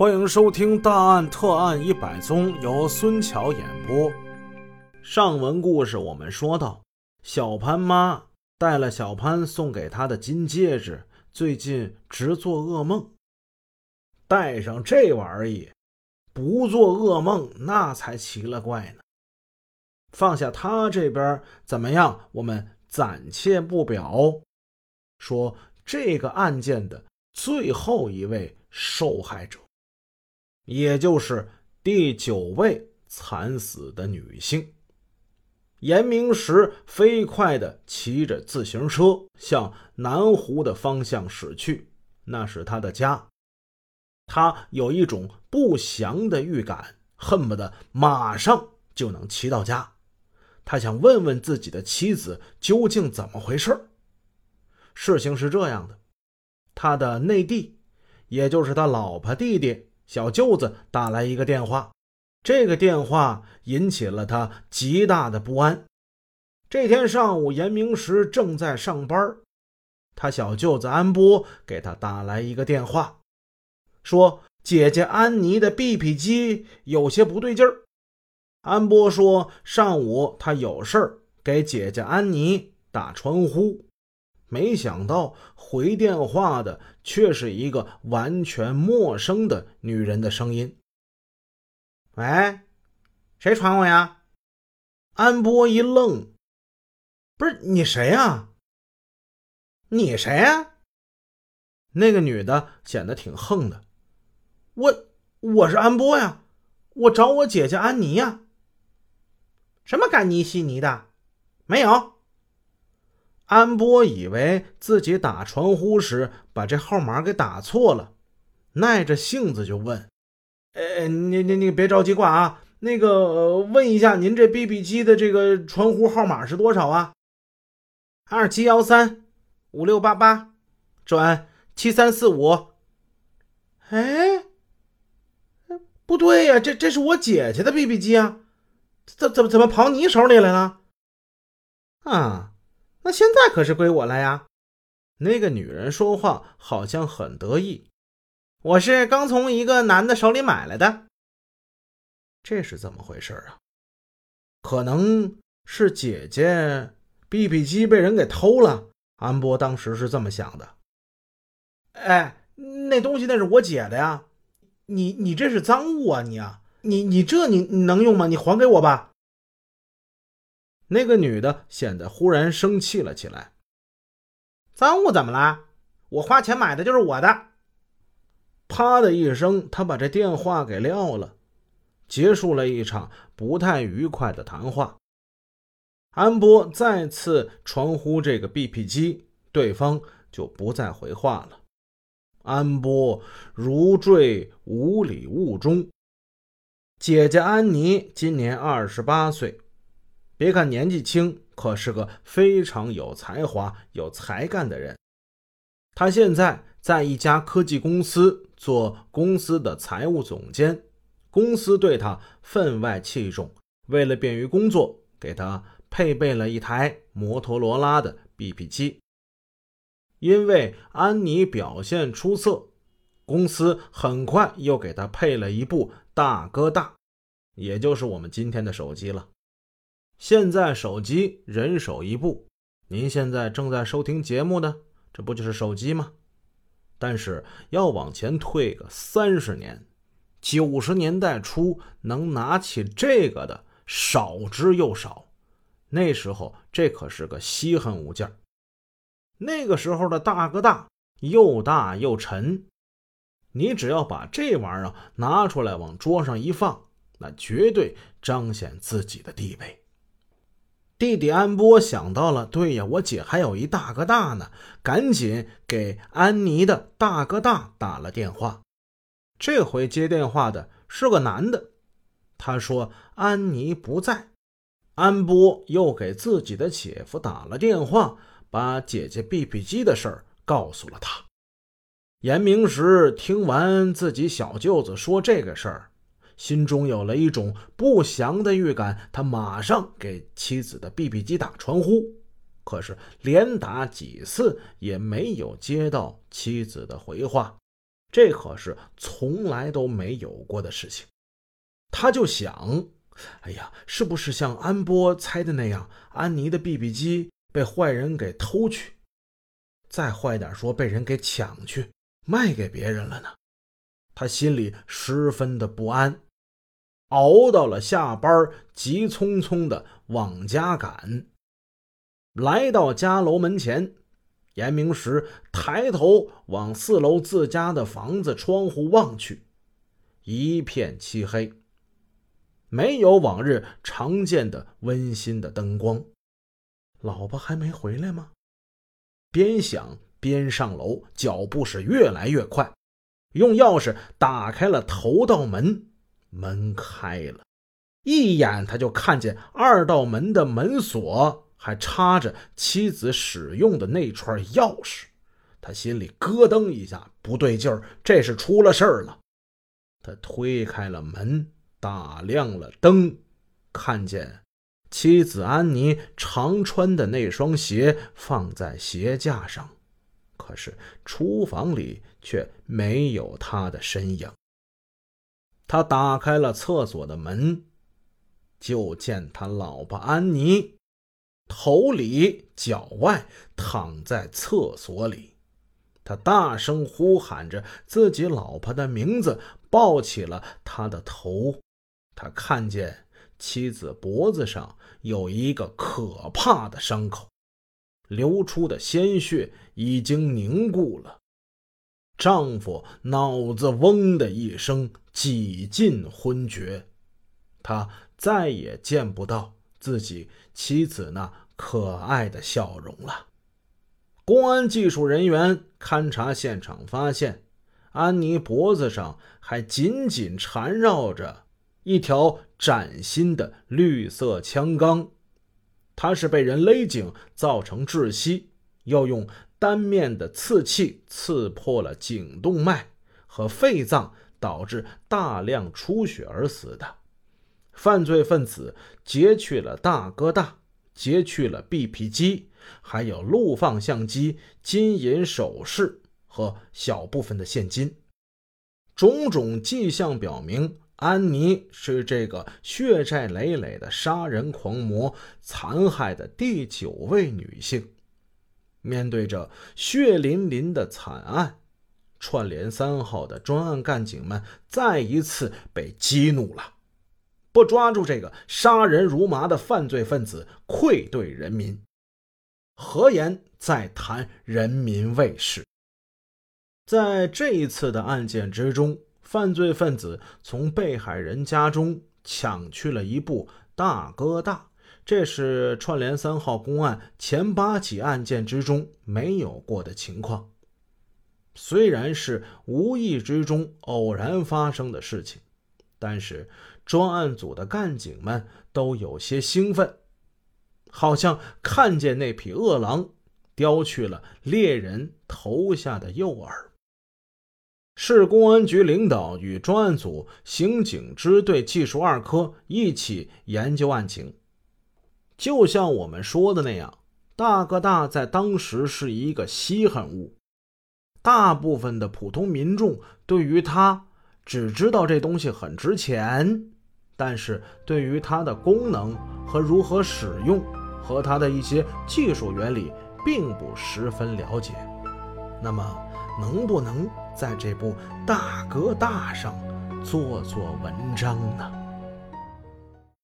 欢迎收听《大案特案一百宗》，由孙桥演播。上文故事我们说到，小潘妈带了小潘送给她的金戒指，最近直做噩梦。戴上这玩意儿，不做噩梦那才奇了怪呢。放下他这边怎么样？我们暂且不表。说这个案件的最后一位受害者。也就是第九位惨死的女性，严明石飞快地骑着自行车向南湖的方向驶去，那是他的家。他有一种不祥的预感，恨不得马上就能骑到家。他想问问自己的妻子究竟怎么回事。事情是这样的，他的内弟，也就是他老婆弟弟。小舅子打来一个电话，这个电话引起了他极大的不安。这天上午，严明石正在上班，他小舅子安波给他打来一个电话，说姐姐安妮的 BP 机有些不对劲儿。安波说，上午他有事儿给姐姐安妮打传呼。没想到回电话的却是一个完全陌生的女人的声音。喂，谁传我呀？安波一愣，不是你谁呀？你谁呀？那个女的显得挺横的。我我是安波呀，我找我姐姐安妮呀。什么干尼西尼的？没有。安波以为自己打传呼时把这号码给打错了，耐着性子就问：“呃，你你你别着急挂啊，那个问一下您这 BB 机的这个传呼号码是多少啊？二七幺三五六八八转七三四五。哎，不对呀，这这是我姐姐的 BB 机啊，怎怎么怎么跑你手里来了？啊？”那现在可是归我了呀！那个女人说话好像很得意。我是刚从一个男的手里买来的。这是怎么回事啊？可能是姐姐 BB 机被人给偷了。安波当时是这么想的。哎，那东西那是我姐的呀！你你这是赃物啊！你啊，你你这你你能用吗？你还给我吧！那个女的显得忽然生气了起来。赃物怎么了？我花钱买的就是我的。啪的一声，他把这电话给撂了，结束了一场不太愉快的谈话。安波再次传呼这个 BP 机，对方就不再回话了。安波如坠无里雾中。姐姐安妮今年二十八岁。别看年纪轻，可是个非常有才华、有才干的人。他现在在一家科技公司做公司的财务总监，公司对他分外器重，为了便于工作，给他配备了一台摩托罗拉的 BP 机。因为安妮表现出色，公司很快又给他配了一部大哥大，也就是我们今天的手机了。现在手机人手一部，您现在正在收听节目的，这不就是手机吗？但是要往前退个三十年，九十年代初能拿起这个的少之又少，那时候这可是个稀罕物件那个时候的大哥大又大又沉，你只要把这玩意儿拿出来往桌上一放，那绝对彰显自己的地位。弟弟安波想到了，对呀，我姐还有一大哥大呢，赶紧给安妮的大哥大打了电话。这回接电话的是个男的，他说安妮不在。安波又给自己的姐夫打了电话，把姐姐 BP 机的事儿告诉了他。严明石听完自己小舅子说这个事儿。心中有了一种不祥的预感，他马上给妻子的 BB 机打传呼，可是连打几次也没有接到妻子的回话。这可是从来都没有过的事情。他就想，哎呀，是不是像安波猜的那样，安妮的 BB 机被坏人给偷去？再坏点说，被人给抢去卖给别人了呢？他心里十分的不安，熬到了下班，急匆匆的往家赶。来到家楼门前，严明石抬头往四楼自家的房子窗户望去，一片漆黑，没有往日常见的温馨的灯光。老婆还没回来吗？边想边上楼，脚步是越来越快。用钥匙打开了头道门，门开了，一眼他就看见二道门的门锁还插着妻子使用的那串钥匙。他心里咯噔一下，不对劲儿，这是出了事儿了。他推开了门，打亮了灯，看见。妻子安妮常穿的那双鞋放在鞋架上，可是厨房里却没有她的身影。他打开了厕所的门，就见他老婆安妮头里脚外躺在厕所里。他大声呼喊着自己老婆的名字，抱起了她的头。他看见。妻子脖子上有一个可怕的伤口，流出的鲜血已经凝固了。丈夫脑子嗡的一声，几近昏厥。他再也见不到自己妻子那可爱的笑容了。公安技术人员勘察现场，发现安妮脖子上还紧紧缠绕着。一条崭新的绿色枪钢，它是被人勒颈造成窒息，又用单面的刺器刺破了颈动脉和肺脏，导致大量出血而死的。犯罪分子劫去了大哥大，劫去了 BP 机，还有录放相机、金银首饰和小部分的现金。种种迹象表明。安妮是这个血债累累的杀人狂魔残害的第九位女性。面对着血淋淋的惨案，串联三号的专案干警们再一次被激怒了。不抓住这个杀人如麻的犯罪分子，愧对人民。何言再谈人民卫士？在这一次的案件之中。犯罪分子从被害人家中抢去了一部大哥大，这是串联三号公案前八起案件之中没有过的情况。虽然是无意之中偶然发生的事情，但是专案组的干警们都有些兴奋，好像看见那匹恶狼叼去了猎人头下的诱饵。市公安局领导与专案组刑警支队技术二科一起研究案情。就像我们说的那样，大哥大在当时是一个稀罕物，大部分的普通民众对于它只知道这东西很值钱，但是对于它的功能和如何使用和它的一些技术原理并不十分了解。那么，能不能？在这部大哥大上做做文章呢。